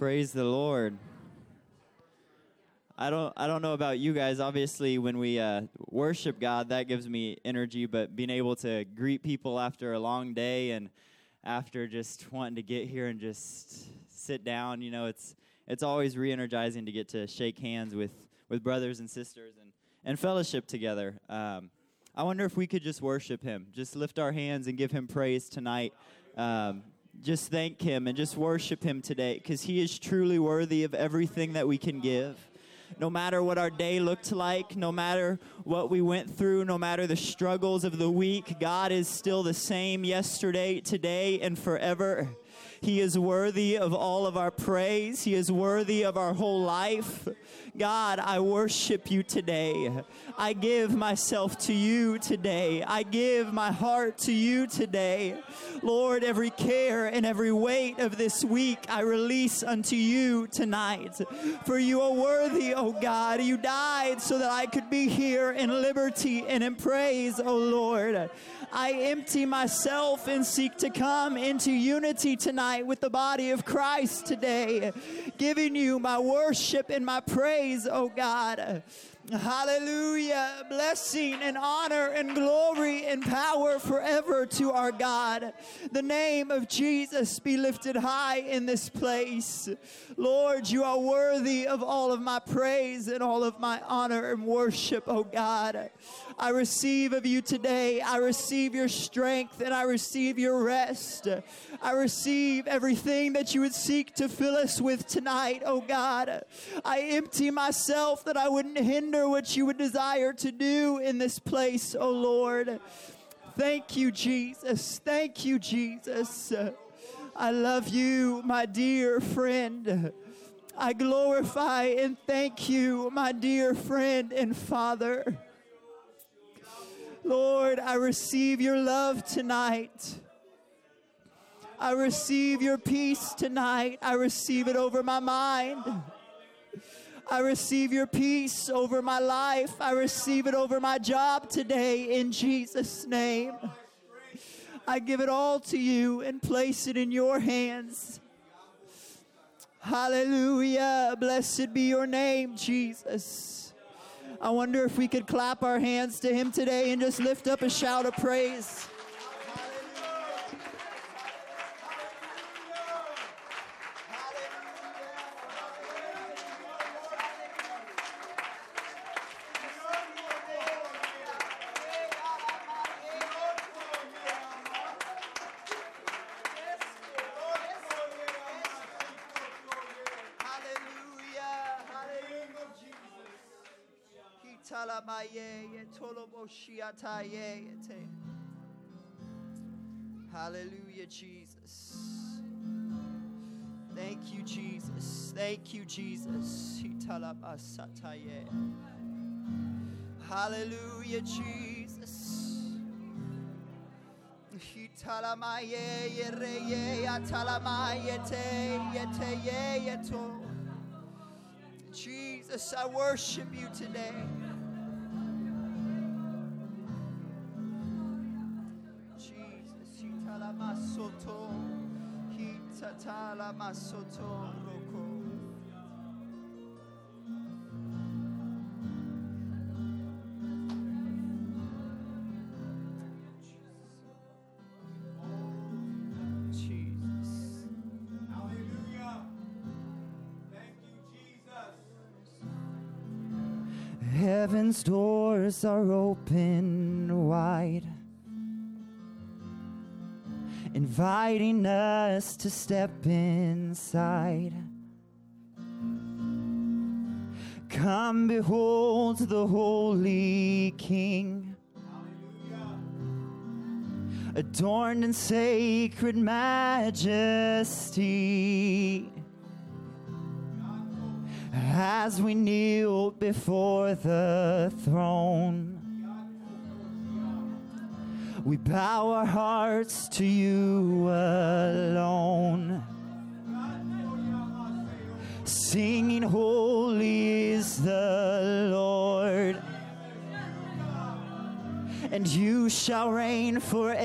Praise the Lord. I don't I don't know about you guys. Obviously, when we uh, worship God, that gives me energy. But being able to greet people after a long day and after just wanting to get here and just sit down, you know, it's it's always re-energizing to get to shake hands with with brothers and sisters and and fellowship together. Um, I wonder if we could just worship Him, just lift our hands and give Him praise tonight. Um, just thank Him and just worship Him today because He is truly worthy of everything that we can give. No matter what our day looked like, no matter what we went through, no matter the struggles of the week, God is still the same yesterday, today, and forever. He is worthy of all of our praise. He is worthy of our whole life. God, I worship you today. I give myself to you today. I give my heart to you today. Lord, every care and every weight of this week I release unto you tonight. For you are worthy, O God. You died so that I could be here in liberty and in praise, O Lord. I empty myself and seek to come into unity tonight with the body of Christ today, giving you my worship and my praise, oh God. Hallelujah. Blessing and honor and glory and power forever to our God. The name of Jesus be lifted high in this place. Lord, you are worthy of all of my praise and all of my honor and worship, oh God. I receive of you today. I receive your strength and I receive your rest. I receive everything that you would seek to fill us with tonight, oh God. I empty myself that I wouldn't hinder what you would desire to do in this place, oh Lord. Thank you, Jesus. Thank you, Jesus. I love you, my dear friend. I glorify and thank you, my dear friend and Father. Lord, I receive your love tonight. I receive your peace tonight. I receive it over my mind. I receive your peace over my life. I receive it over my job today in Jesus' name. I give it all to you and place it in your hands. Hallelujah. Blessed be your name, Jesus. I wonder if we could clap our hands to him today and just lift up a shout of praise. Hallelujah, Jesus. Thank you, Jesus. Thank you, Jesus. Hallelujah, Jesus. Jesus, I worship you today. Hitatala masoto roko. Heaven's doors are open inviting us to step inside. Come behold the Holy King, adorned in sacred majesty. As we kneel before the throne, we bow our hearts to you alone. Singing, Holy is the Lord, and you shall reign forevermore.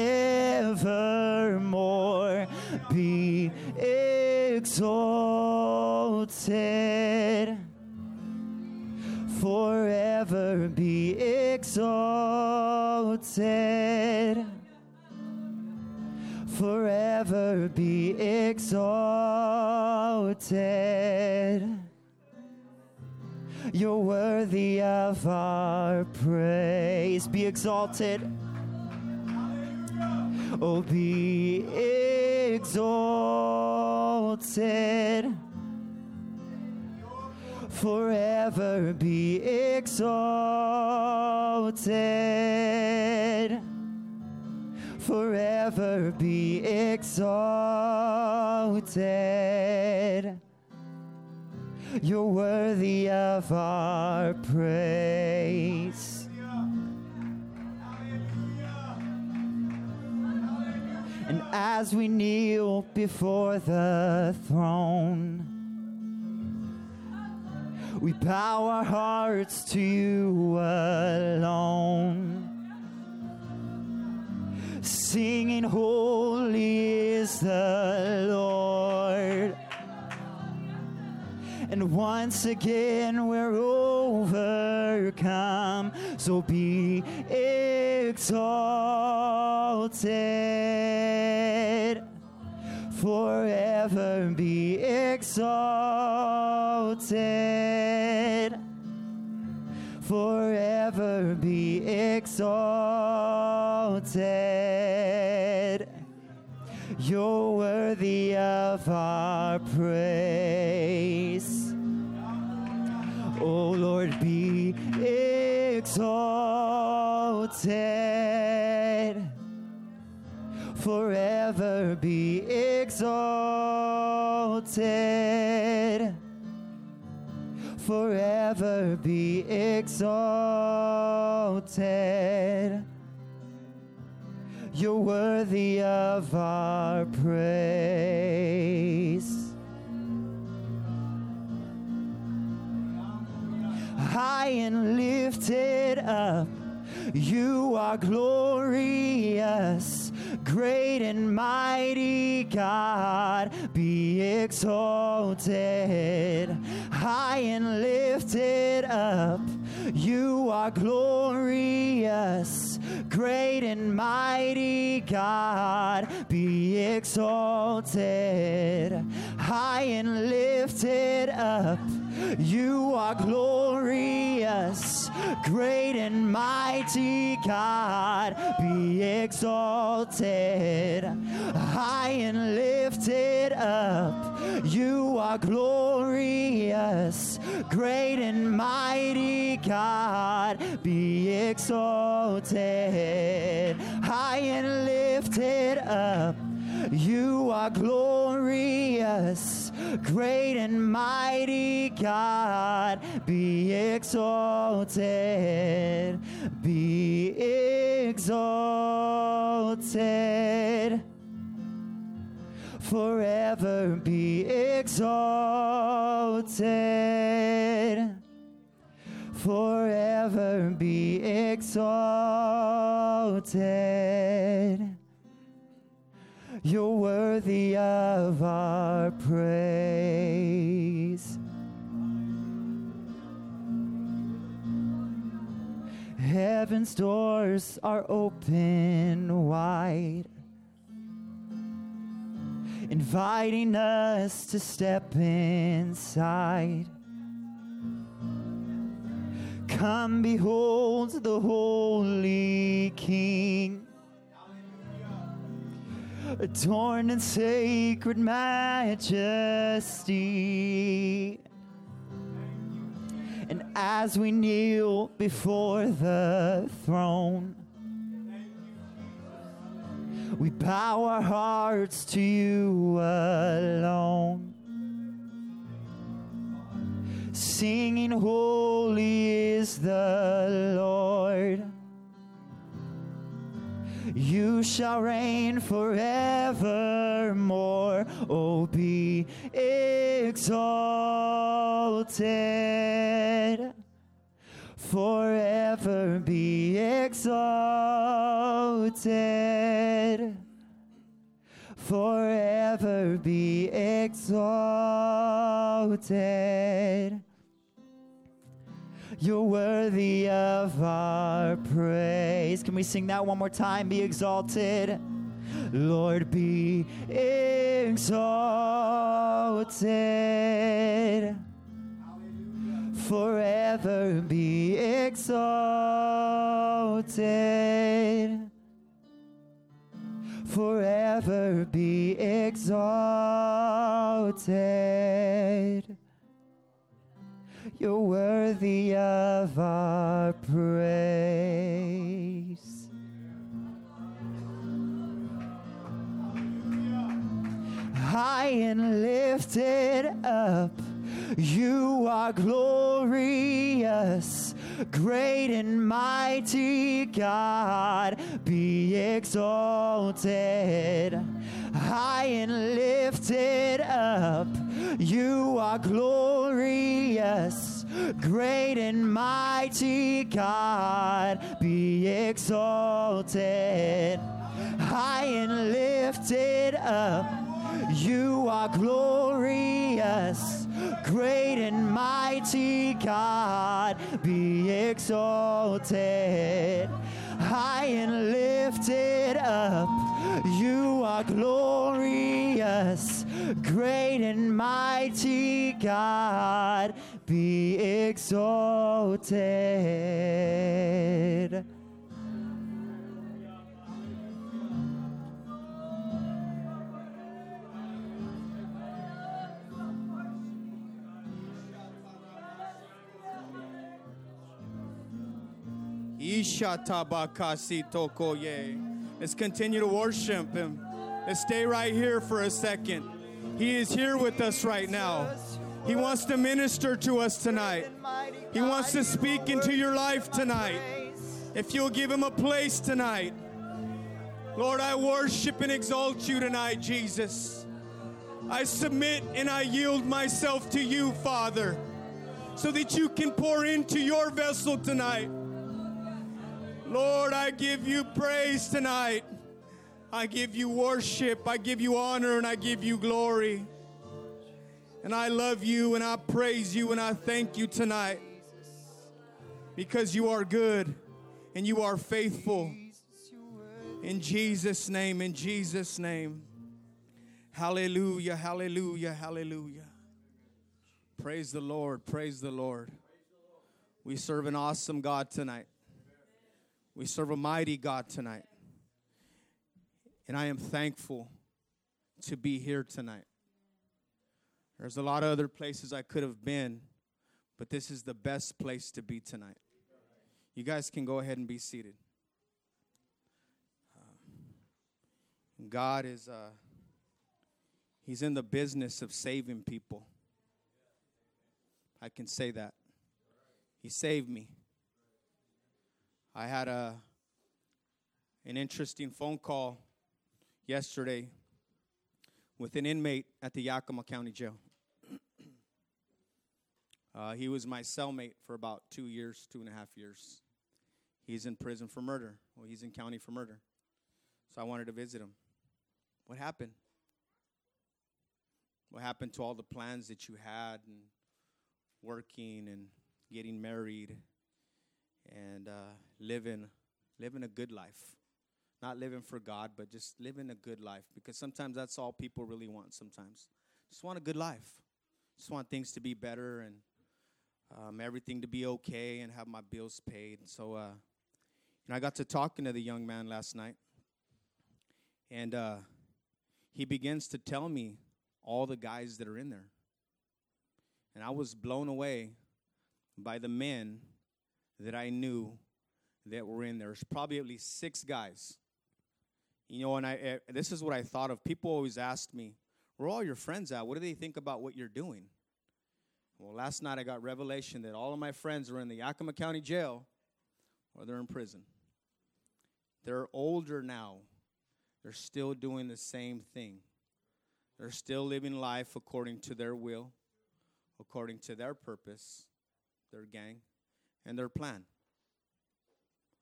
Be exalted. Forever be exalted. Forever be exalted. You're worthy of our praise. Be exalted. Oh, be exalted. Forever be exalted. Forever be exalted. You're worthy of our praise. And as we kneel before the throne, we bow our hearts to you alone. Singing, Holy is the Lord. And once again we're overcome. So be exalted. Forever be exalted. Forever be exalted. You're worthy of our praise. Oh Lord, be exalted. Forever be exalted. Forever be exalted. You're worthy of our praise. High and lifted up, you are glorious, great and mighty God, be exalted. High and lifted up, you are glorious, great and mighty God, be exalted. High and lifted up, you are glorious, great and mighty God, be exalted. High and lifted up, you are glorious, great and mighty God, be exalted. High and lifted up, you are glorious, great and mighty God, be exalted, be exalted. Forever be exalted. Forever be exalted. You're worthy of our praise. Heaven's doors are open wide, inviting us to step inside. Come behold the Holy King adorned in sacred majesty. And as we kneel before the throne, we bow our hearts to you alone. Singing, Holy is the Lord. You shall reign forevermore. Oh, be exalted. Forever be exalted. Forever be exalted. You're worthy of our praise. Can we sing that one more time? Be exalted. Lord, be exalted. Forever be exalted. Forever be exalted. You're worthy of our praise. High and lifted up, you are glorious. Great and mighty God, be exalted. High and lifted up, you are glorious. Great and mighty God, be exalted. High and lifted up, you are glorious. Great and mighty God, be exalted. High and lifted up, you are glorious. Great and mighty God, be exalted. Let's continue to worship him. Let's stay right here for a second. He is here with us right now. He wants to minister to us tonight. He wants to speak into your life tonight. If you'll give him a place tonight. Lord, I worship and exalt you tonight, Jesus. I submit and I yield myself to you, Father, so that you can pour into your vessel tonight. Lord, I give you praise tonight. I give you worship, I give you honor, and I give you glory. And I love you and I praise you and I thank you tonight because you are good and you are faithful. In Jesus' name, in Jesus' name. Hallelujah, hallelujah, hallelujah. Praise the Lord, praise the Lord. We serve an awesome God tonight. We serve a mighty God tonight. And I am thankful to be here tonight. There's a lot of other places I could have been, but this is the best place to be tonight. You guys can go ahead and be seated. Uh, God is, uh, He's in the business of saving people. I can say that. He saved me. I had a an interesting phone call yesterday with an inmate at the Yakima County Jail. uh, he was my cellmate for about two years, two and a half years. He's in prison for murder. Well, he's in county for murder. So I wanted to visit him. What happened? What happened to all the plans that you had and working and getting married and uh, living living a good life? Not living for God, but just living a good life. Because sometimes that's all people really want. Sometimes just want a good life. Just want things to be better and um, everything to be okay and have my bills paid. And so, uh, you know, I got to talking to the young man last night, and uh, he begins to tell me all the guys that are in there. And I was blown away by the men that I knew that were in there. There's probably at least six guys. You know, and I uh, this is what I thought of. People always asked me, "Where are all your friends at? What do they think about what you're doing?" Well, last night I got revelation that all of my friends are in the Yakima County Jail or they're in prison. They're older now. They're still doing the same thing. They're still living life according to their will, according to their purpose, their gang, and their plan.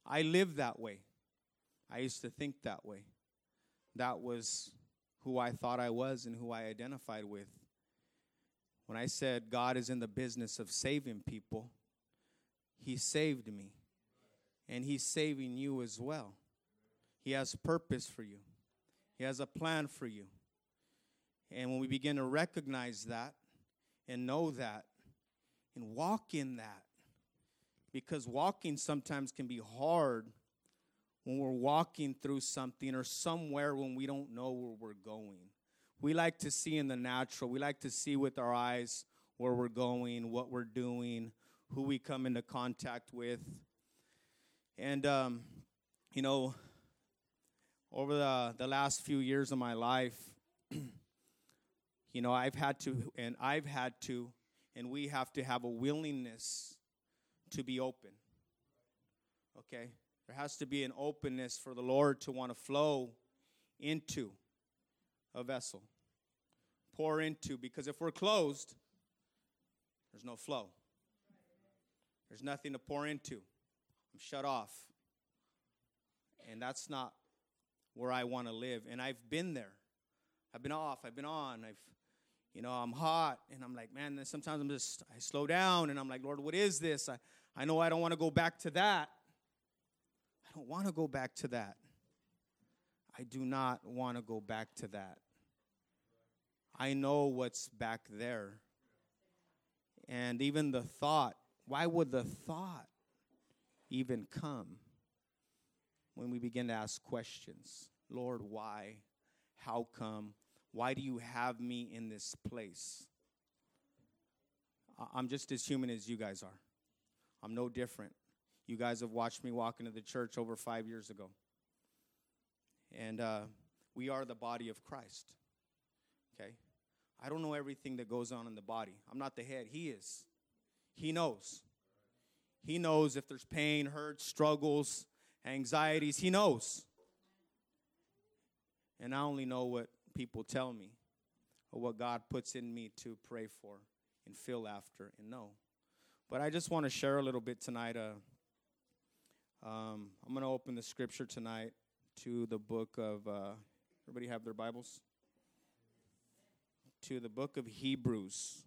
I live that way. I used to think that way. That was who I thought I was and who I identified with. When I said God is in the business of saving people, He saved me. And He's saving you as well. He has purpose for you, He has a plan for you. And when we begin to recognize that and know that and walk in that, because walking sometimes can be hard when we're walking through something or somewhere when we don't know where we're going. We like to see in the natural, we like to see with our eyes where we're going, what we're doing, who we come into contact with. And, um, you know, over the, the last few years of my life, you know, I've had to, and I've had to, and we have to have a willingness to be open. Okay? There has to be an openness for the Lord to want to flow into a vessel, pour into, because if we're closed, there's no flow. There's nothing to pour into. I'm shut off. And that's not where I want to live. And I've been there. I've been off. I've been on. I've, you know, I'm hot. And I'm like, man, sometimes I'm just, I slow down and I'm like, Lord, what is this? I, I know I don't want to go back to that. I don't want to go back to that. I do not want to go back to that. I know what's back there. And even the thought, why would the thought even come when we begin to ask questions? Lord, why? How come? Why do you have me in this place? I'm just as human as you guys are. I'm no different. You guys have watched me walk into the church over five years ago. And uh, we are the body of Christ. Okay? I don't know everything that goes on in the body. I'm not the head. He is. He knows. He knows if there's pain, hurt, struggles, anxieties. He knows. And I only know what people tell me or what God puts in me to pray for and feel after and know. But I just want to share a little bit tonight. Uh, um, I'm going to open the scripture tonight to the book of, uh, everybody have their Bibles? To the book of Hebrews.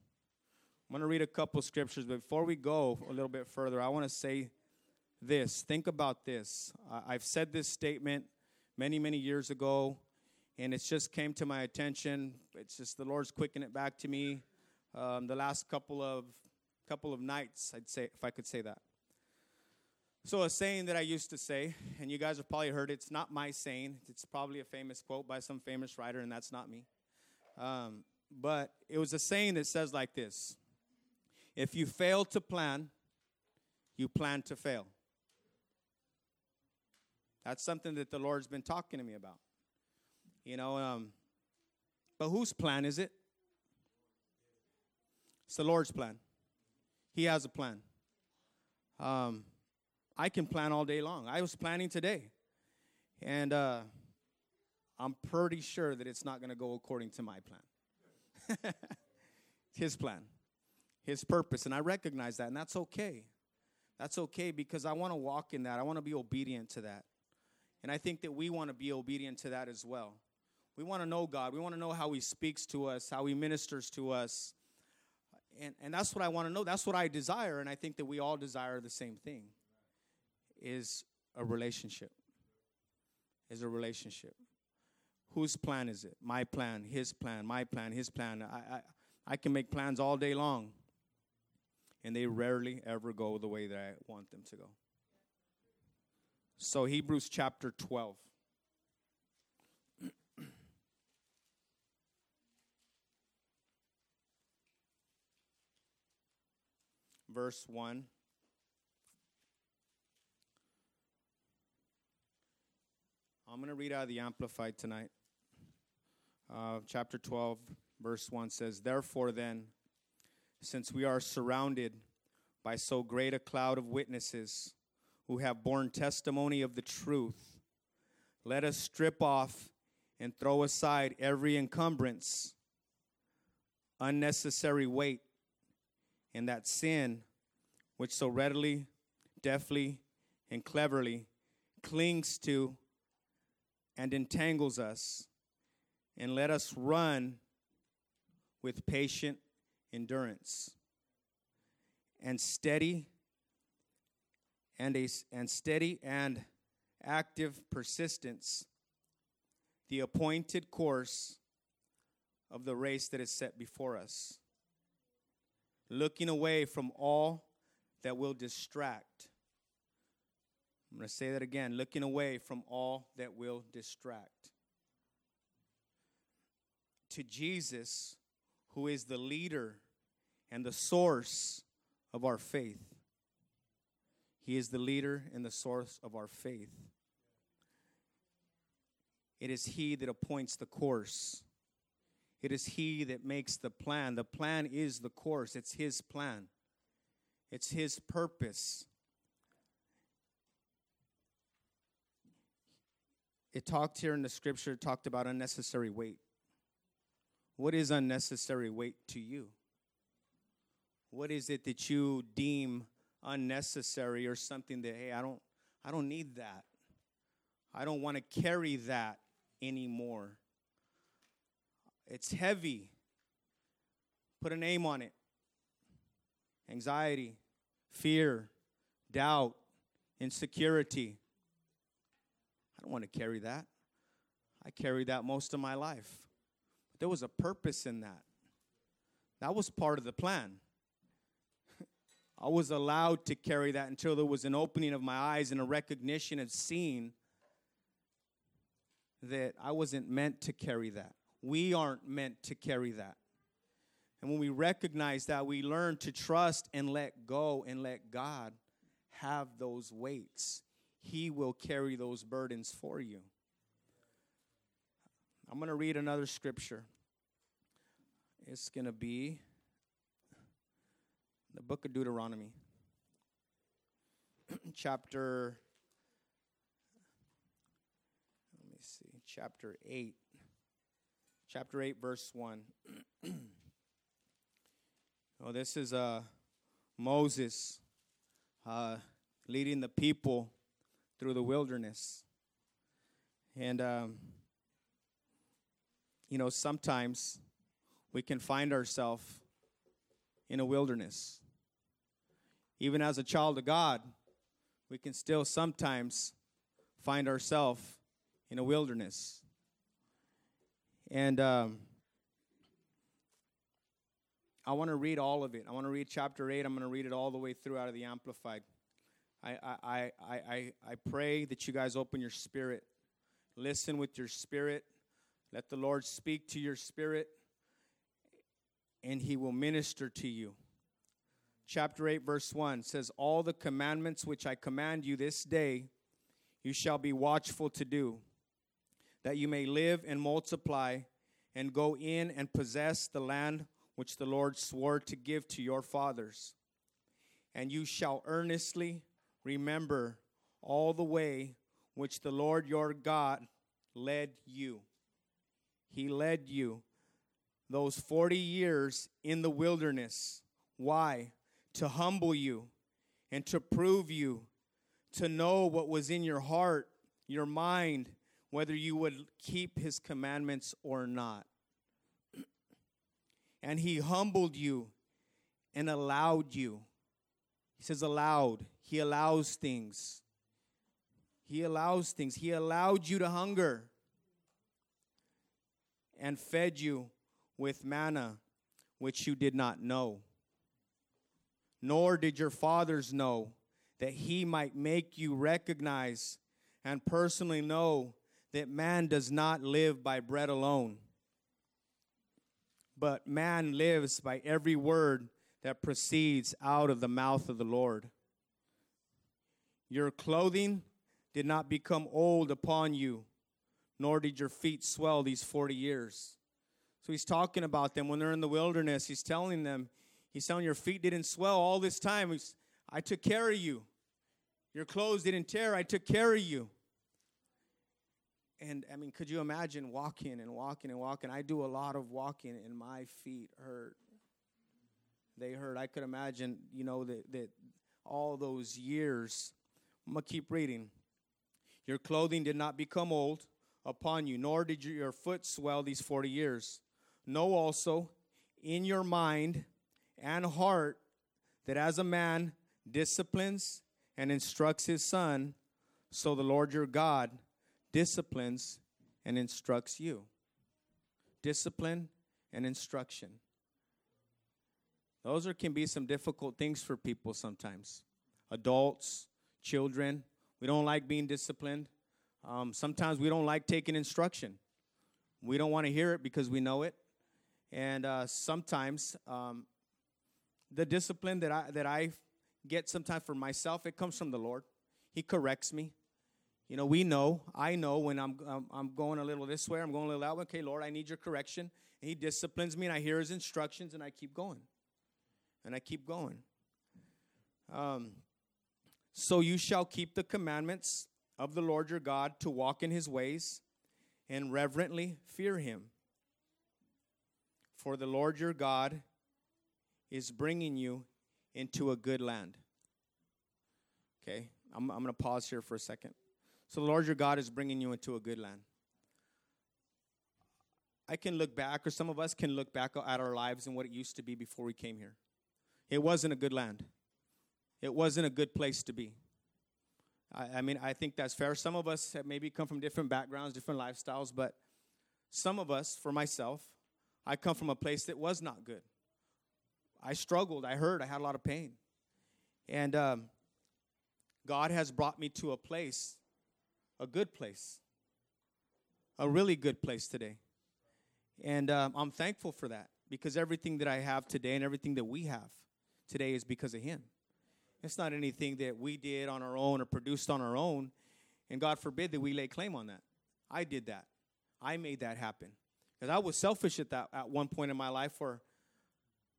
I'm going to read a couple scriptures, but before we go a little bit further, I want to say this. Think about this. I've said this statement many, many years ago, and it's just came to my attention. It's just the Lord's quickening it back to me um, the last couple of couple of nights, I'd say, if I could say that. So, a saying that I used to say, and you guys have probably heard it, it's not my saying. It's probably a famous quote by some famous writer, and that's not me. Um, but it was a saying that says like this If you fail to plan, you plan to fail. That's something that the Lord's been talking to me about. You know, um, but whose plan is it? It's the Lord's plan. He has a plan. Um, I can plan all day long. I was planning today, and uh, I'm pretty sure that it's not going to go according to my plan. his plan, His purpose, and I recognize that, and that's okay. That's okay because I want to walk in that. I want to be obedient to that. And I think that we want to be obedient to that as well. We want to know God. We want to know how He speaks to us, how He ministers to us, and, and that's what I want to know. That's what I desire. And I think that we all desire the same thing is a relationship. Is a relationship. Whose plan is it? My plan, his plan, my plan, his plan. I, I, I can make plans all day long, and they rarely ever go the way that I want them to go. So, Hebrews chapter 12. verse 1. I'm going to read out of the Amplified tonight. Uh, chapter 12, verse 1 says, Therefore, then, since we are surrounded by so great a cloud of witnesses who have borne testimony of the truth, let us strip off and throw aside every encumbrance, unnecessary weight, and that sin which so readily, deftly, and cleverly clings to and entangles us, and let us run with patient endurance and steady and a and steady and active persistence the appointed course of the race that is set before us looking away from all that will distract I'm going to say that again looking away from all that will distract to Jesus who is the leader and the source of our faith. He is the leader and the source of our faith. It is He that appoints the course. It is He that makes the plan. The plan is the course, it's His plan, it's His purpose. It talked here in the scripture, talked about unnecessary weight. What is unnecessary weight to you? What is it that you deem unnecessary or something that hey, I don't I don't need that. I don't want to carry that anymore. It's heavy. Put a name on it. Anxiety, fear, doubt, insecurity. Don't want to carry that. I carried that most of my life. But There was a purpose in that. That was part of the plan. I was allowed to carry that until there was an opening of my eyes and a recognition of seeing that I wasn't meant to carry that. We aren't meant to carry that. And when we recognize that, we learn to trust and let go and let God have those weights. He will carry those burdens for you. I'm going to read another scripture. It's going to be the book of Deuteronomy, chapter, let me see, chapter 8. Chapter 8, verse 1. oh, this is uh, Moses uh, leading the people through the wilderness. And, um, you know, sometimes we can find ourselves in a wilderness. Even as a child of God, we can still sometimes find ourselves in a wilderness. And um, I want to read all of it. I want to read chapter 8. I'm going to read it all the way through out of the Amplified. I, I, I, I, pray that you guys open your spirit. Listen with your spirit. Let the Lord speak to your spirit, and He will minister to you. Chapter 8, verse 1 says, All the commandments which I command you this day, you shall be watchful to do, that you may live and multiply, and go in and possess the land which the Lord swore to give to your fathers. And you shall earnestly remember all the way which the Lord your God led you. He led you those 40 years in the wilderness. Why? To humble you and to prove you, to know what was in your heart, your mind, whether you would keep his commandments or not. And he humbled you and allowed you. He says, allowed. He allows things. He allows things. He allowed you to hunger and fed you with manna, which you did not know. Nor did your fathers know that he might make you recognize and personally know that man does not live by bread alone, but man lives by every word that proceeds out of the mouth of the Lord. Your clothing did not become old upon you, nor did your feet swell these 40 years. So he's talking about them when they're in the wilderness. He's telling them, he's telling your feet didn't swell all this time. He's, I took care of you. Your clothes didn't tear. I took care of you. And I mean, could you imagine walking and walking and walking? I do a lot of walking and my feet hurt they heard. I could imagine, you know, that, that all those years. I'm going to keep reading. Your clothing did not become old upon you, nor did your foot swell these 40 years. Know also in your mind and heart that as a man disciplines and instructs his son, so the Lord your God disciplines and instructs you. Discipline and instruction. Those are, can be some difficult things for people sometimes. Adults, children, we don't like being disciplined. Um, sometimes we don't like taking instruction. We don't want to hear it because we know it. And uh, sometimes um, the discipline that I, that I get sometimes for myself, it comes from the Lord. He corrects me. You know, we know, I know when I'm, I'm, going a little this way, I'm going a little that way. Okay, Lord, I need your correction. And he disciplines me, and I hear his instructions, and I keep going. And I keep going. Um, so you shall keep the commandments of the Lord your God to walk in his ways and reverently fear him. For the Lord your God is bringing you into a good land. Okay, I'm, I'm going to pause here for a second. So the Lord your God is bringing you into a good land. I can look back, or some of us can look back at our lives and what it used to be before we came here. It wasn't a good land, it wasn't a good place to be. I, I mean, I think that's fair. Some of us have maybe come from different backgrounds, different lifestyles, but some of us, for myself, I come from a place that was not good. I struggled, I hurt, I had a lot of pain. And um, God has brought me to a place, a good place, a really good place today. And um, I'm thankful for that because everything that I have today and everything that we have today is because of Him. It's not anything that we did on our own or produced on our own. And God forbid that we lay claim on that. I did that. I made that happen. Because I was selfish at that at one point in my life where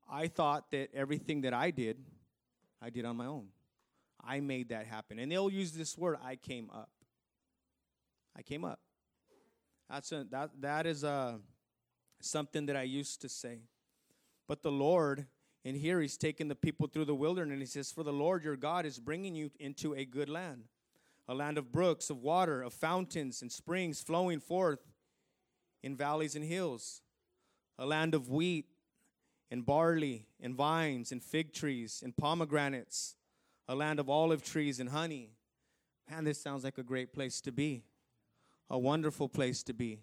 I thought that everything that I did, I did on my own. I made that happen. And they'll use this word, I came up. I came up. That's a, that that is a uh, something that I used to say. But the Lord and here he's taking the people through the wilderness. He says, For the Lord your God is bringing you into a good land, a land of brooks, of water, of fountains and springs flowing forth in valleys and hills, a land of wheat and barley and vines and fig trees and pomegranates, a land of olive trees and honey. Man, this sounds like a great place to be, a wonderful place to be.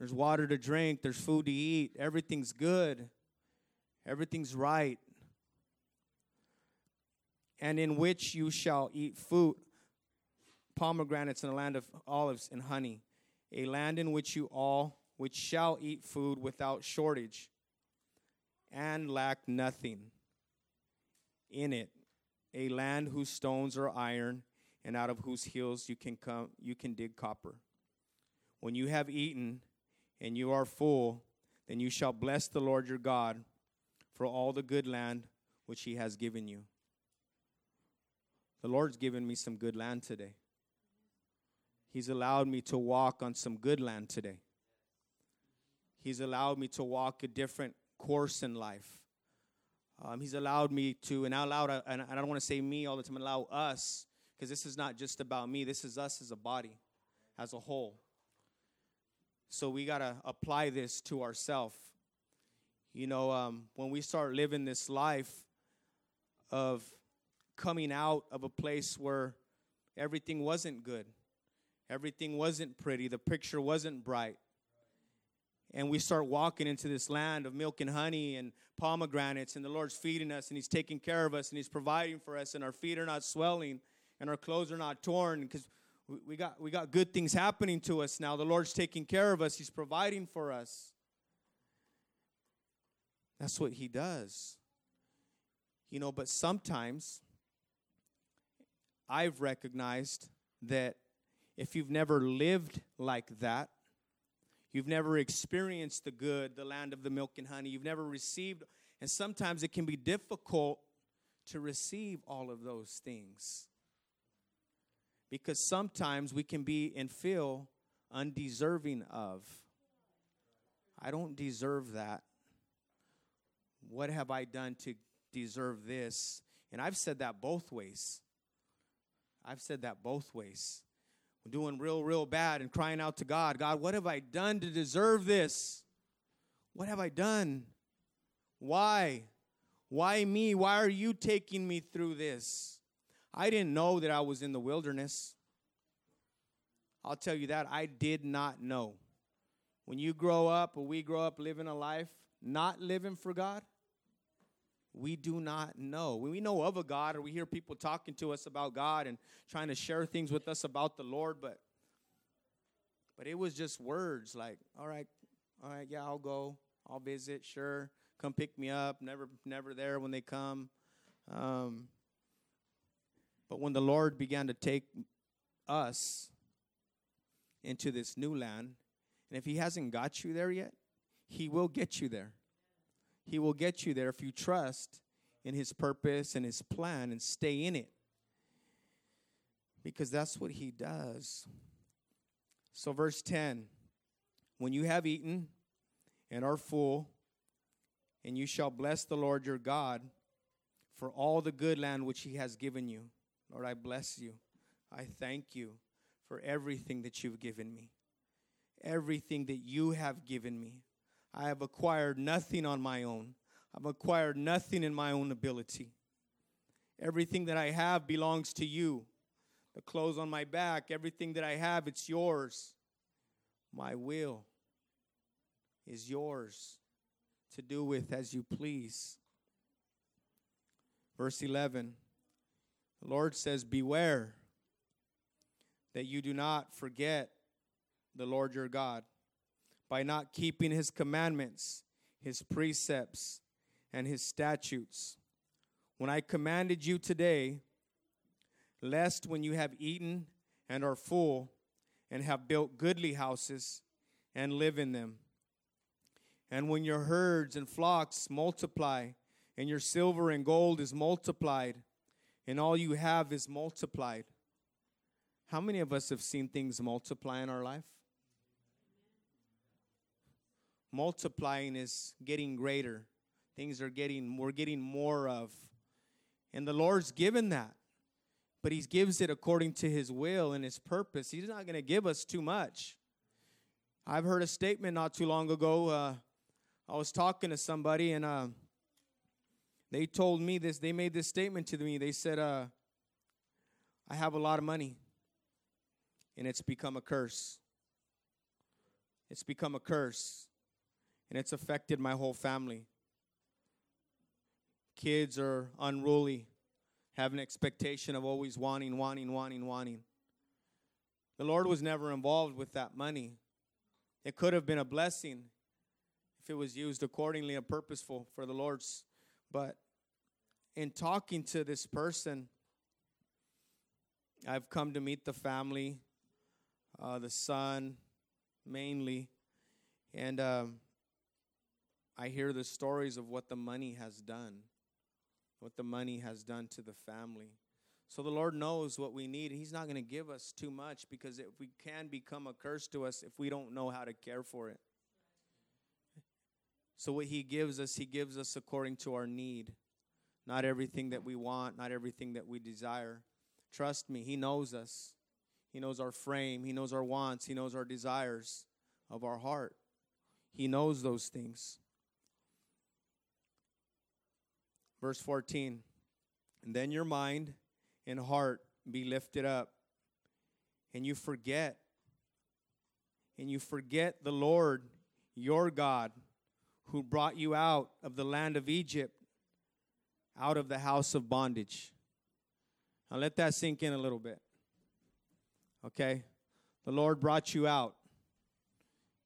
There's water to drink, there's food to eat, everything's good. Everything's right. And in which you shall eat fruit, pomegranates in a land of olives and honey, a land in which you all which shall eat food without shortage and lack nothing in it a land whose stones are iron and out of whose hills you can come you can dig copper when you have eaten and you are full then you shall bless the lord your god for all the good land which He has given you. The Lord's given me some good land today. He's allowed me to walk on some good land today. He's allowed me to walk a different course in life. Um, he's allowed me to, and I allowed, and I don't want to say me all the time, allow us, because this is not just about me. This is us as a body, as a whole. So we got to apply this to ourselves. You know, um, when we start living this life of coming out of a place where everything wasn't good, everything wasn't pretty, the picture wasn't bright, and we start walking into this land of milk and honey and pomegranates, and the Lord's feeding us, and He's taking care of us, and He's providing for us, and our feet are not swelling, and our clothes are not torn, because we got we got good things happening to us now. The Lord's taking care of us. He's providing for us. That's what he does. You know, but sometimes I've recognized that if you've never lived like that, you've never experienced the good, the land of the milk and honey, you've never received, and sometimes it can be difficult to receive all of those things. Because sometimes we can be and feel undeserving of. I don't deserve that. What have I done to deserve this? And I've said that both ways. I've said that both ways. doing real, real bad and crying out to God God, what have I done to deserve this? What have I done? Why? Why me? Why are you taking me through this? I didn't know that I was in the wilderness. I'll tell you that. I did not know. When you grow up or we grow up living a life not living for God, we do not know. When we know of a God or we hear people talking to us about God and trying to share things with us about the Lord, but but it was just words like, all right, all right, yeah, I'll go. I'll visit, sure. Come pick me up. Never never there when they come. Um, but when the Lord began to take us into this new land, and if He hasn't got you there yet, He will get you there. He will get you there if you trust in His purpose and His plan and stay in it. Because that's what He does. So, verse 10 When you have eaten and are full, and you shall bless the Lord your God for all the good land which He has given you. Lord, I bless you. I thank you for everything that you've given me, everything that you have given me. I have acquired nothing on my own. I've acquired nothing in my own ability. Everything that I have belongs to you. The clothes on my back, everything that I have, it's yours. My will is yours to do with as you please. Verse 11 the Lord says, Beware that you do not forget the Lord your God by not keeping his commandments, his precepts, and his statutes. When I commanded you today, lest when you have eaten and are full, and have built goodly houses, and live in them. And when your herds and flocks multiply, and your silver and gold is multiplied, and all you have is multiplied. How many of us have seen things multiply in our life? Multiplying is getting greater. Things are getting, we're getting more of. And the Lord's given that. But He gives it according to His will and His purpose. He's not going to give us too much. I've heard a statement not too long ago. Uh, I was talking to somebody and uh, they told me this, they made this statement to me. They said, uh, I have a lot of money and it's become a curse. It's become a curse and it's affected my whole family. Kids are unruly, have an expectation of always wanting, wanting, wanting, wanting. The Lord was never involved with that money. It could have been a blessing if it was used accordingly and purposeful for the Lord's but in talking to this person, I've come to meet the family, uh, the son mainly, and um, I hear the stories of what the money has done, what the money has done to the family. So the Lord knows what we need. He's not going to give us too much because if we can become a curse to us if we don't know how to care for it. So, what He gives us, He gives us according to our need. Not everything that we want, not everything that we desire. Trust me, He knows us. He knows our frame, He knows our wants, He knows our desires of our heart. He knows those things. Verse 14 And then your mind and heart be lifted up, and you forget, and you forget the Lord your God who brought you out of the land of Egypt, out of the house of bondage. Now let that sink in a little bit. Okay? The Lord brought you out.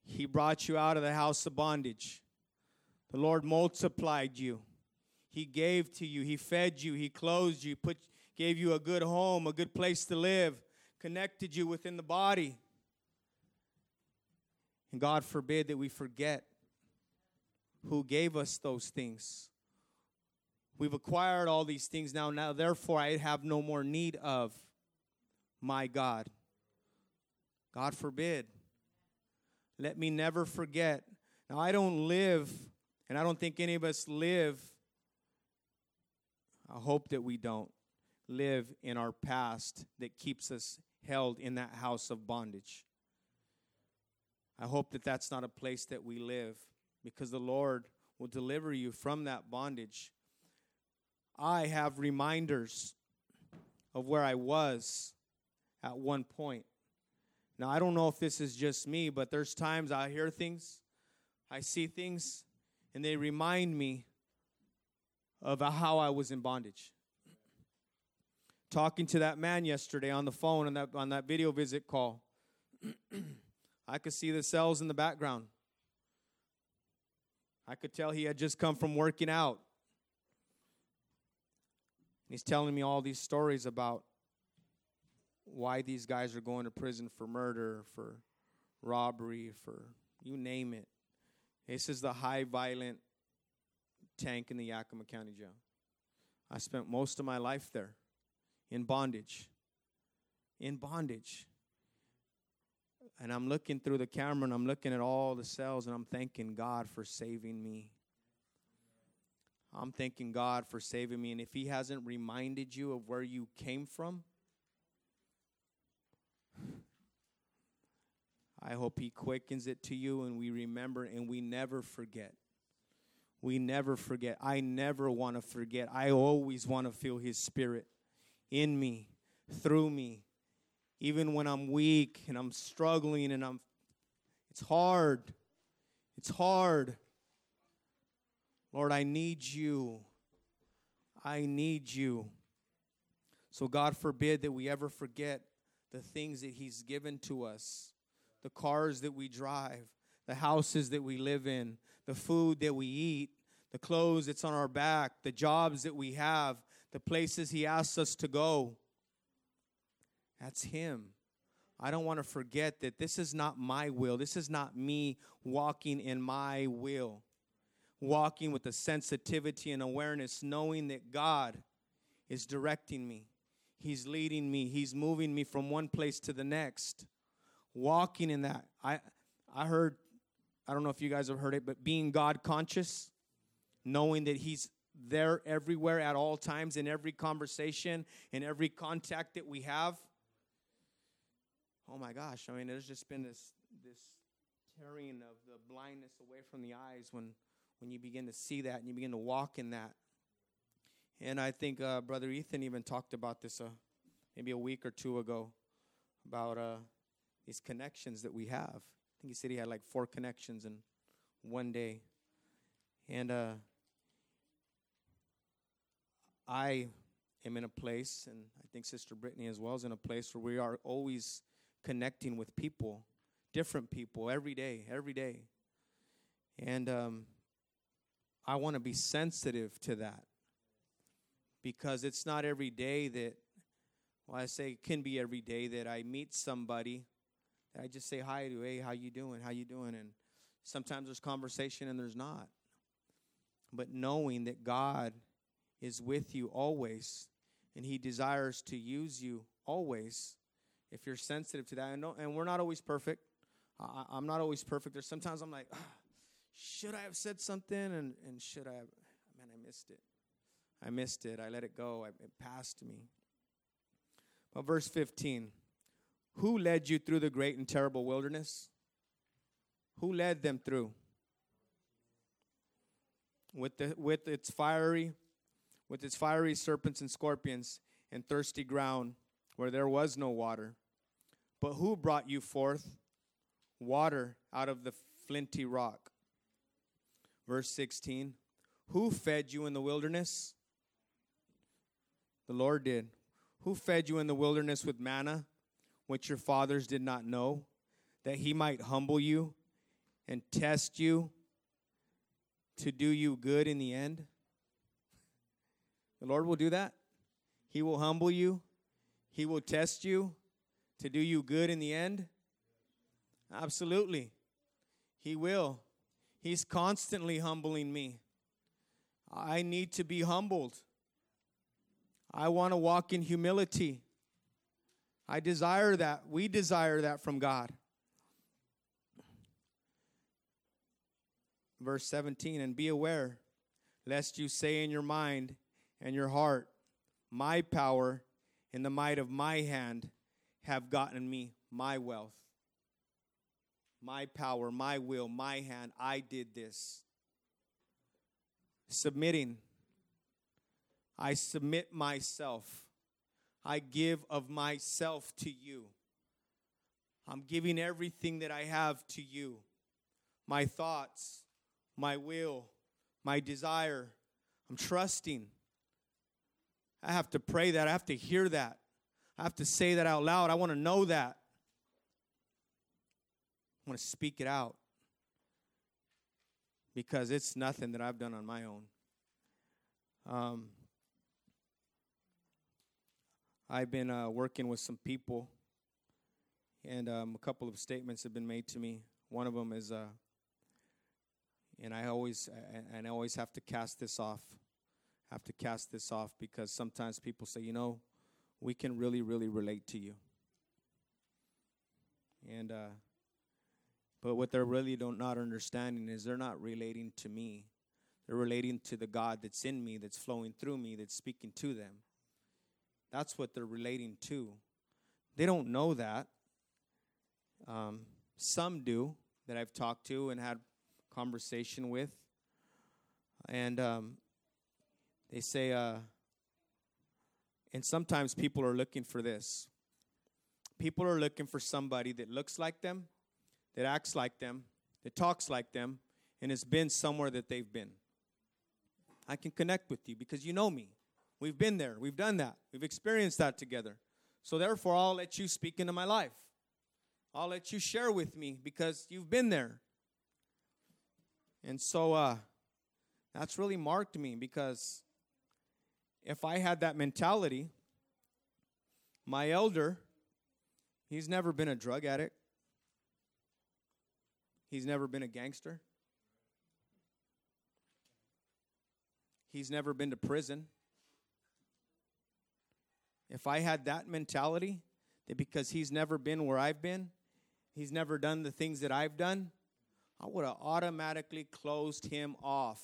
He brought you out of the house of bondage. The Lord multiplied you. He gave to you. He fed you. He clothed you. Put, gave you a good home, a good place to live, connected you within the body. And God forbid that we forget who gave us those things. We've acquired all these things now. Now, therefore, I have no more need of my God. God forbid. Let me never forget. Now, I don't live, and I don't think any of us live. I hope that we don't live in our past that keeps us held in that house of bondage. I hope that that's not a place that we live because the Lord will deliver you from that bondage. I have reminders of where I was at one point. Now, I don't know if this is just me, but there's times I hear things, I see things, and they remind me of how I was in bondage. Talking to that man yesterday on the phone on that, on that video visit call, I could see the cells in the background. I could tell he had just come from working out. He's telling me all these stories about why these guys are going to prison for murder, for robbery, for you name it. This is the high violent tank in the Yakima County Jail. I spent most of my life there in bondage. In bondage. And I'm looking through the camera and I'm looking at all the cells and I'm thanking God for saving me. I'm thanking God for saving me. And if He hasn't reminded you of where you came from, I hope He quickens it to you and we remember and we never forget. We never forget. I never want to forget. I always want to feel His Spirit in me, through me, even when I'm weak and I'm struggling and I'm, it's hard. It's hard. Lord, I need you. I need you. So, God forbid that we ever forget the things that He's given to us the cars that we drive, the houses that we live in, the food that we eat, the clothes that's on our back, the jobs that we have, the places He asks us to go. That's Him. I don't want to forget that this is not my will. This is not me walking in my will. Walking with a sensitivity and awareness, knowing that God is directing me. He's leading me. He's moving me from one place to the next walking in that. I I heard I don't know if you guys have heard it, but being God conscious, knowing that he's there everywhere at all times in every conversation, in every contact that we have. Oh my gosh, I mean there's just been this this tearing of the blindness away from the eyes when when you begin to see that and you begin to walk in that. And I think uh, Brother Ethan even talked about this uh, maybe a week or two ago about uh, these connections that we have. Think he said he had like four connections in one day. And uh, I am in a place, and I think Sister Brittany as well is in a place where we are always connecting with people, different people, every day, every day. And um, I want to be sensitive to that because it's not every day that, well, I say it can be every day that I meet somebody I just say hi to, hey, how you doing? How you doing? And sometimes there's conversation and there's not. But knowing that God is with you always and he desires to use you always if you're sensitive to that. And, and we're not always perfect. I, am not always perfect. There's sometimes I'm like, ah, should I have said something? And, and should I have? Man, I missed it. I missed it. I let it go. It passed me. But verse 15. Who led you through the great and terrible wilderness? Who led them through? With, the, with its fiery, with its fiery serpents and scorpions and thirsty ground where there was no water. But who brought you forth water out of the flinty rock? Verse 16 Who fed you in the wilderness? The Lord did. Who fed you in the wilderness with manna which your fathers did not know, that he might humble you and test you to do you good in the end? The Lord will do that. He will humble you, He will test you to do you good in the end. Absolutely. He will. He's constantly humbling me. I need to be humbled. I want to walk in humility. I desire that. We desire that from God. Verse 17, and be aware lest you say in your mind and your heart, My power and the might of my hand have gotten me my wealth, my power, my will, my hand. I did this. Submitting. I submit myself. I give of myself to you. I'm giving everything that I have to you my thoughts, my will, my desire. I'm trusting. I have to pray that. I have to hear that. I have to say that out loud. I want to know that. I want to speak it out because it's nothing that I've done on my own. Um, I've been uh, working with some people, and um, a couple of statements have been made to me. One of them is, uh, and I always, and I always have to cast this off. Have to cast this off because sometimes people say, you know, we can really, really relate to you. And uh, but what they're really don't not understanding is they're not relating to me. They're relating to the God that's in me, that's flowing through me, that's speaking to them. That's what they're relating to. They don't know that. Um, some do that I've talked to and had conversation with, and um, they say, uh, and sometimes people are looking for this. People are looking for somebody that looks like them, that acts like them, that talks like them, and has been somewhere that they've been. I can connect with you because you know me. We've been there, we've done that, we've experienced that together. So, therefore, I'll let you speak into my life. I'll let you share with me because you've been there. And so, uh, that's really marked me because if I had that mentality, my elder, he's never been a drug addict, he's never been a gangster, he's never been to prison. If I had that mentality, that because he's never been where I've been, he's never done the things that I've done, I would have automatically closed him off.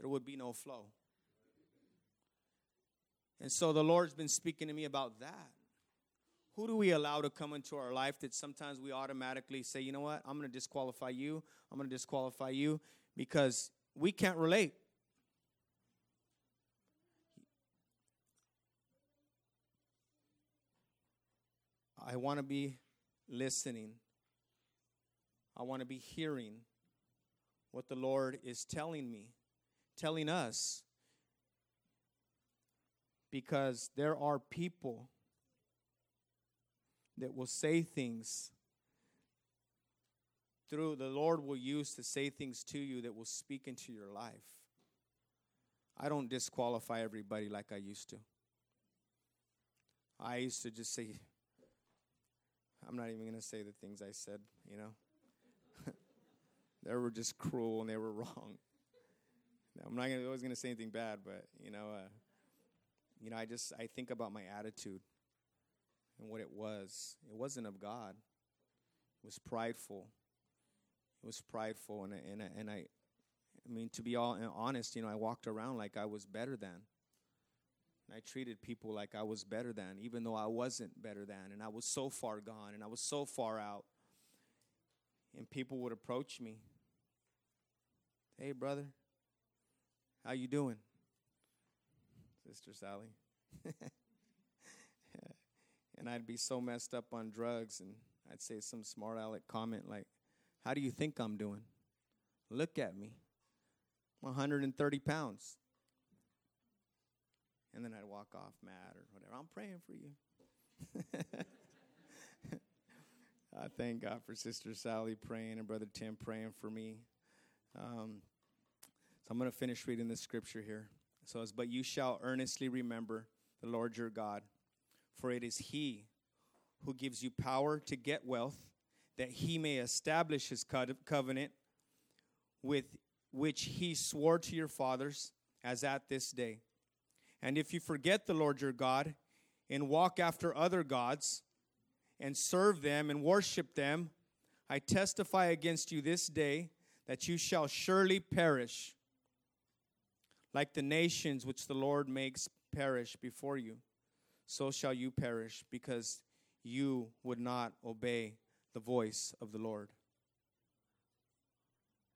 There would be no flow. And so the Lord's been speaking to me about that. Who do we allow to come into our life that sometimes we automatically say, you know what, I'm going to disqualify you, I'm going to disqualify you because we can't relate. I want to be listening. I want to be hearing what the Lord is telling me, telling us because there are people that will say things through the Lord will use to say things to you that will speak into your life. I don't disqualify everybody like I used to. I used to just say, I'm not even going to say the things I said, you know. they were just cruel and they were wrong. I'm not gonna, always going to say anything bad, but, you know, uh, you know, I just I think about my attitude and what it was. It wasn't of God. It was prideful. It was prideful, and and and I, I mean, to be all honest, you know, I walked around like I was better than. And I treated people like I was better than, even though I wasn't better than, and I was so far gone, and I was so far out. And people would approach me. Hey, brother, how you doing? Sister Sally. and I'd be so messed up on drugs, and I'd say some smart aleck comment like, How do you think I'm doing? Look at me. I'm 130 pounds. And then I'd walk off mad or whatever. I'm praying for you. I thank God for Sister Sally praying and Brother Tim praying for me. Um, so I'm going to finish reading the scripture here. So it's, but you shall earnestly remember the Lord your God, for it is He who gives you power to get wealth, that He may establish His covenant with which He swore to your fathers, as at this day. And if you forget the Lord your God and walk after other gods and serve them and worship them, I testify against you this day that you shall surely perish like the nations which the Lord makes perish before you, so shall you perish, because you would not obey the voice of the Lord.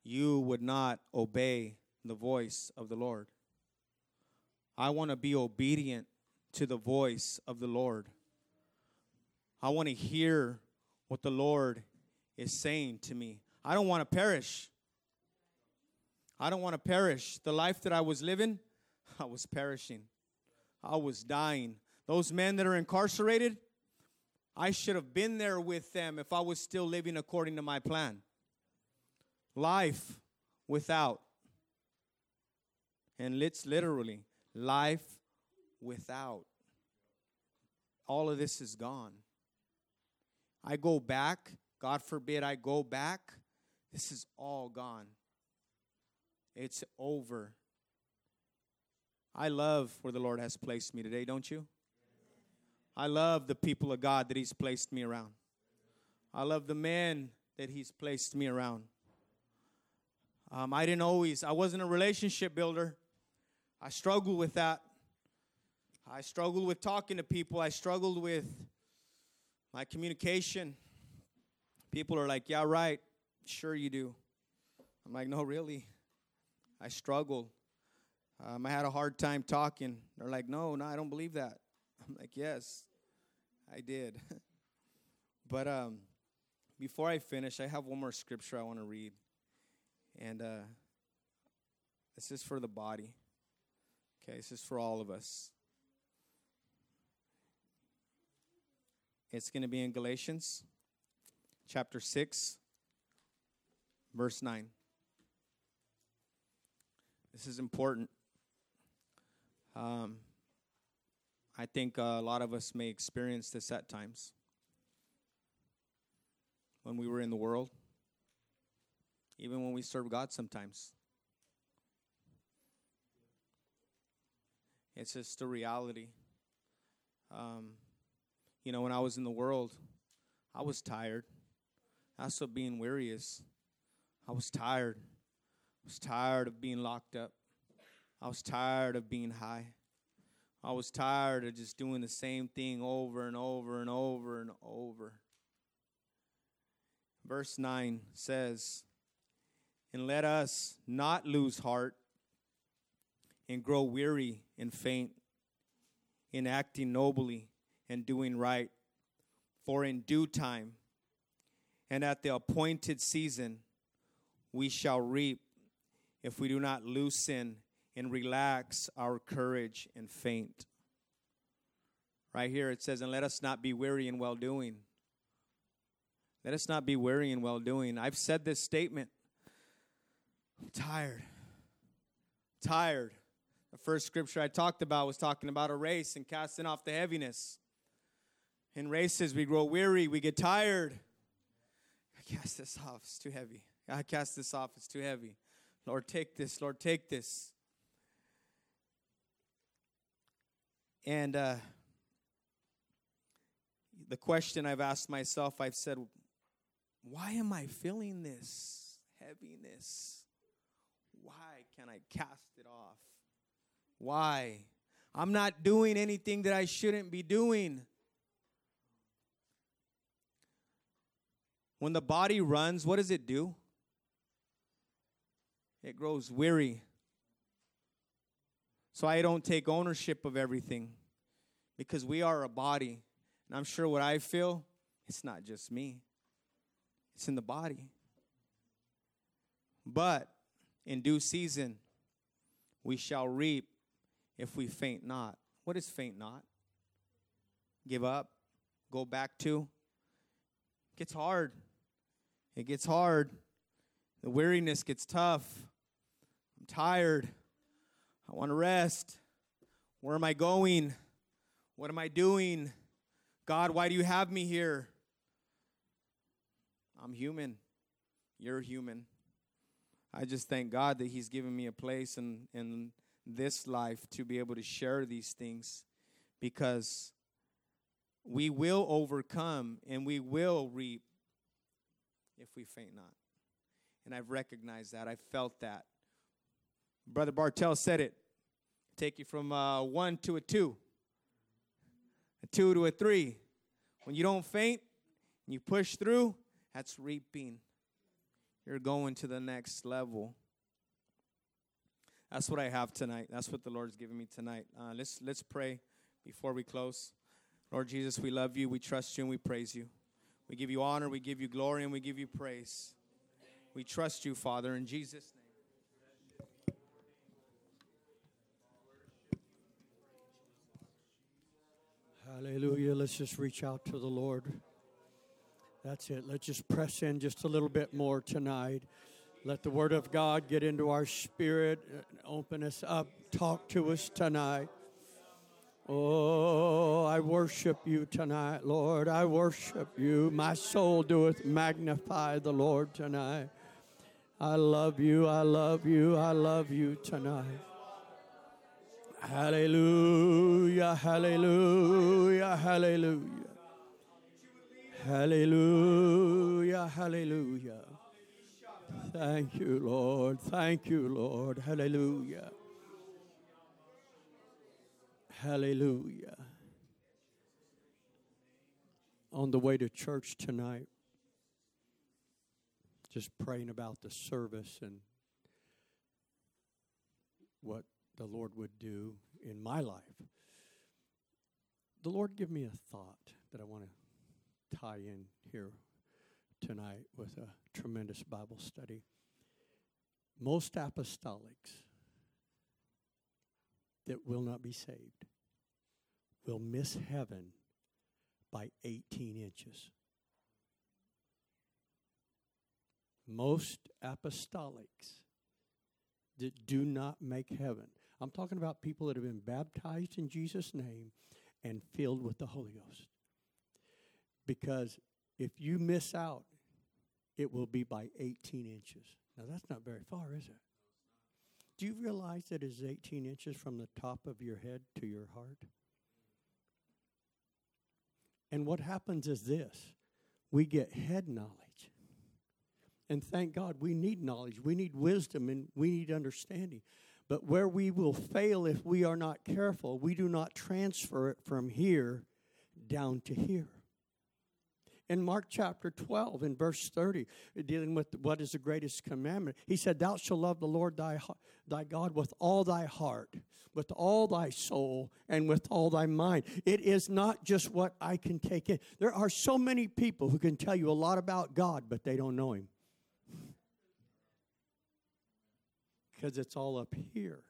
You would not obey the voice of the Lord. I want to be obedient to the voice of the Lord. I want to hear what the Lord is saying to me. I don't want to perish. I don't want to perish. The life that I was living, I was perishing. I was dying. Those men that are incarcerated, I should have been there with them if I was still living according to my plan. Life without. And it's literally life without. All of this is gone. I go back, God forbid I go back, this is all gone. It's over. I love where the Lord has placed me today, don't you? I love the people of God that He's placed me around. I love the men that He's placed me around. Um, I didn't always, I wasn't a relationship builder. I struggled with that. I struggled with talking to people. I struggled with my communication. People are like, yeah, right. Sure, you do. I'm like, no, really. I struggled. Um, I had a hard time talking. They're like, no, no, I don't believe that. I'm like, yes, I did. but um, before I finish, I have one more scripture I want to read. And uh, this is for the body. Okay, this is for all of us. It's going to be in Galatians chapter 6, verse 9. This is important. Um, I think a lot of us may experience this at times. When we were in the world, even when we serve God sometimes. It's just a reality. Um, you know, when I was in the world, I was tired. That's what being weary is. I was tired. I was tired of being locked up. I was tired of being high. I was tired of just doing the same thing over and over and over and over. Verse 9 says, And let us not lose heart and grow weary and faint in acting nobly and doing right. For in due time and at the appointed season we shall reap if we do not loosen and relax our courage and faint. Right here it says, And let us not be weary in well doing. Let us not be weary in well doing. I've said this statement. I'm tired. Tired. The first scripture I talked about was talking about a race and casting off the heaviness. In races, we grow weary, we get tired. I cast this off, it's too heavy. I cast this off, it's too heavy. Lord, take this, Lord, take this. And uh, the question I've asked myself, I've said, why am I feeling this heaviness? Why can I cast it off? Why? I'm not doing anything that I shouldn't be doing. When the body runs, what does it do? It grows weary. So I don't take ownership of everything because we are a body. And I'm sure what I feel, it's not just me, it's in the body. But in due season, we shall reap if we faint not. What is faint not? Give up, go back to. It gets hard. It gets hard. The weariness gets tough. I'm tired. I want to rest. Where am I going? What am I doing? God, why do you have me here? I'm human. You're human. I just thank God that He's given me a place and, in this life to be able to share these things because we will overcome and we will reap if we faint not. And I've recognized that. I felt that. Brother Bartell said it. Take you from a one to a two, a two to a three. When you don't faint, and you push through, that's reaping. You're going to the next level. That's what I have tonight. That's what the Lord's given me tonight. Uh, let's let's pray before we close. Lord Jesus, we love you, we trust you, and we praise you. We give you honor, we give you glory, and we give you praise. We trust you, Father, in Jesus' name. Hallelujah. Let's just reach out to the Lord. That's it. Let's just press in just a little bit more tonight. Let the Word of God get into our spirit, open us up, talk to us tonight. Oh, I worship you tonight, Lord. I worship you. My soul doeth magnify the Lord tonight. I love you. I love you. I love you tonight. Hallelujah, hallelujah, hallelujah. Hallelujah, hallelujah. Thank you, Lord. Thank you, Lord. Hallelujah. Hallelujah. On the way to church tonight, just praying about the service and what the Lord would do in my life. The Lord gave me a thought that I want to tie in here tonight with a tremendous Bible study. Most apostolics that will not be saved will miss heaven by 18 inches. Most apostolics that do not make heaven. I'm talking about people that have been baptized in Jesus' name and filled with the Holy Ghost. Because if you miss out, it will be by 18 inches. Now, that's not very far, is it? Do you realize that it is 18 inches from the top of your head to your heart? And what happens is this we get head knowledge. And thank God we need knowledge, we need wisdom, and we need understanding. But where we will fail if we are not careful, we do not transfer it from here down to here. In Mark chapter 12, in verse 30, dealing with what is the greatest commandment, he said, Thou shalt love the Lord thy, thy God with all thy heart, with all thy soul, and with all thy mind. It is not just what I can take in. There are so many people who can tell you a lot about God, but they don't know him. because it's all up here.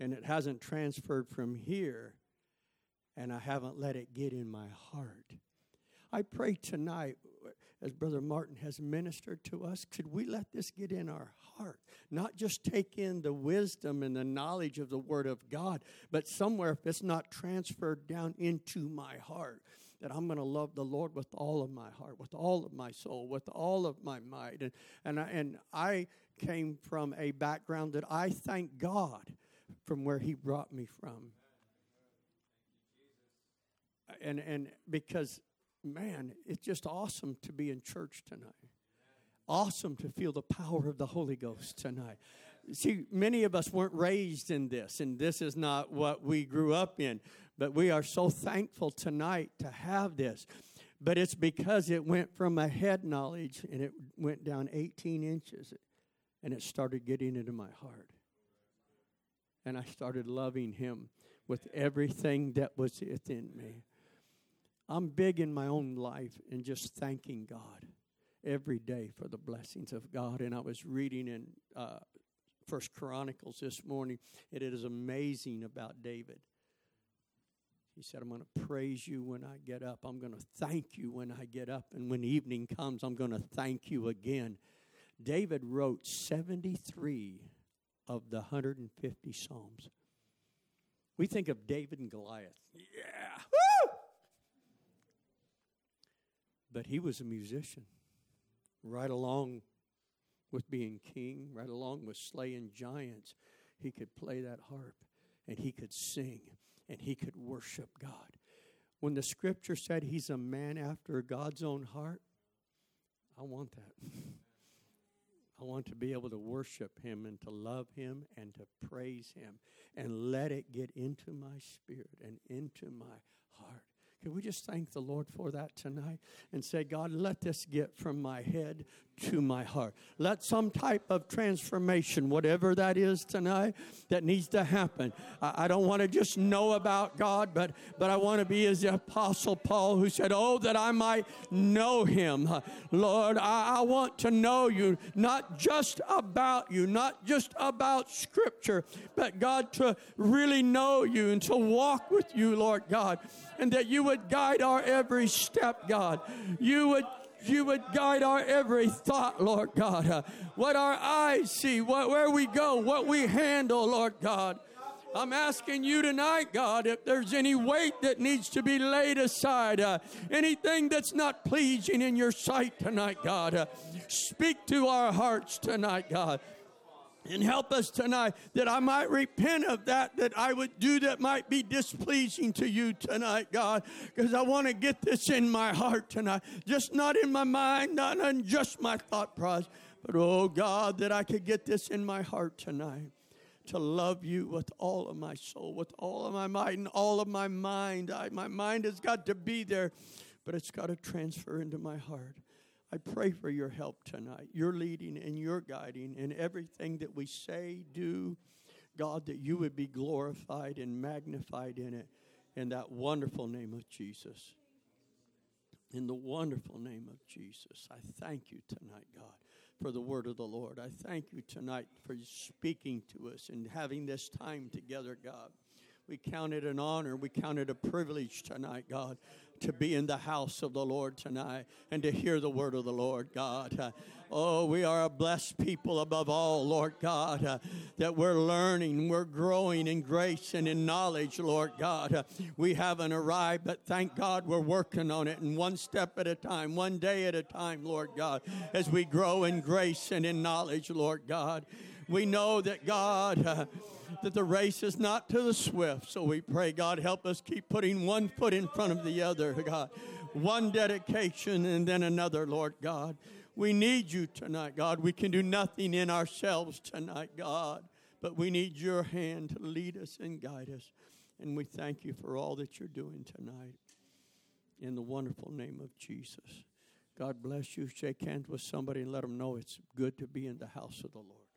And it hasn't transferred from here, and I haven't let it get in my heart. I pray tonight, as Brother Martin has ministered to us, could we let this get in our heart? Not just take in the wisdom and the knowledge of the Word of God, but somewhere if it's not transferred down into my heart, that I'm going to love the Lord with all of my heart, with all of my soul, with all of my might. And, and, I, and I came from a background that I thank God from where He brought me from. And, and because, man, it's just awesome to be in church tonight. Awesome to feel the power of the Holy Ghost tonight. See, many of us weren't raised in this, and this is not what we grew up in. But we are so thankful tonight to have this. But it's because it went from a head knowledge and it went down 18 inches and it started getting into my heart. And I started loving him with everything that was within me. I'm big in my own life and just thanking God every day for the blessings of God. And I was reading in uh, First Chronicles this morning, and it is amazing about David. He said, I'm going to praise you when I get up. I'm going to thank you when I get up. And when evening comes, I'm going to thank you again. David wrote 73 of the 150 Psalms. We think of David and Goliath. Yeah. But he was a musician, right along with being king, right along with slaying giants. He could play that harp and he could sing and he could worship God. When the scripture said he's a man after God's own heart, I want that. I want to be able to worship him and to love him and to praise him and let it get into my spirit and into my heart. Can we just thank the Lord for that tonight and say, God, let this get from my head to my heart. Let some type of transformation, whatever that is tonight, that needs to happen. I, I don't want to just know about God, but, but I want to be as the Apostle Paul who said, Oh, that I might know him. Lord, I, I want to know you, not just about you, not just about Scripture, but God, to really know you and to walk with you, Lord God, and that you would guide our every step, God. You would you would guide our every thought, Lord God. Uh, what our eyes see, what, where we go, what we handle, Lord God. I'm asking you tonight, God, if there's any weight that needs to be laid aside, uh, anything that's not pleasing in your sight tonight, God, uh, speak to our hearts tonight, God. And help us tonight that I might repent of that, that I would do that might be displeasing to you tonight, God, because I want to get this in my heart tonight. Just not in my mind, not in just my thought process, but oh God, that I could get this in my heart tonight to love you with all of my soul, with all of my might, and all of my mind. I, my mind has got to be there, but it's got to transfer into my heart. I pray for your help tonight, your leading and your guiding in everything that we say, do. God, that you would be glorified and magnified in it in that wonderful name of Jesus. In the wonderful name of Jesus, I thank you tonight, God, for the word of the Lord. I thank you tonight for speaking to us and having this time together, God. We count it an honor. We count it a privilege tonight, God, to be in the house of the Lord tonight and to hear the word of the Lord, God. Oh, we are a blessed people above all, Lord God, uh, that we're learning, we're growing in grace and in knowledge, Lord God. Uh, we haven't arrived, but thank God we're working on it, and one step at a time, one day at a time, Lord God, as we grow in grace and in knowledge, Lord God. We know that God. Uh, that the race is not to the swift. So we pray, God, help us keep putting one foot in front of the other, God. One dedication and then another, Lord God. We need you tonight, God. We can do nothing in ourselves tonight, God, but we need your hand to lead us and guide us. And we thank you for all that you're doing tonight. In the wonderful name of Jesus. God bless you. Shake hands with somebody and let them know it's good to be in the house of the Lord.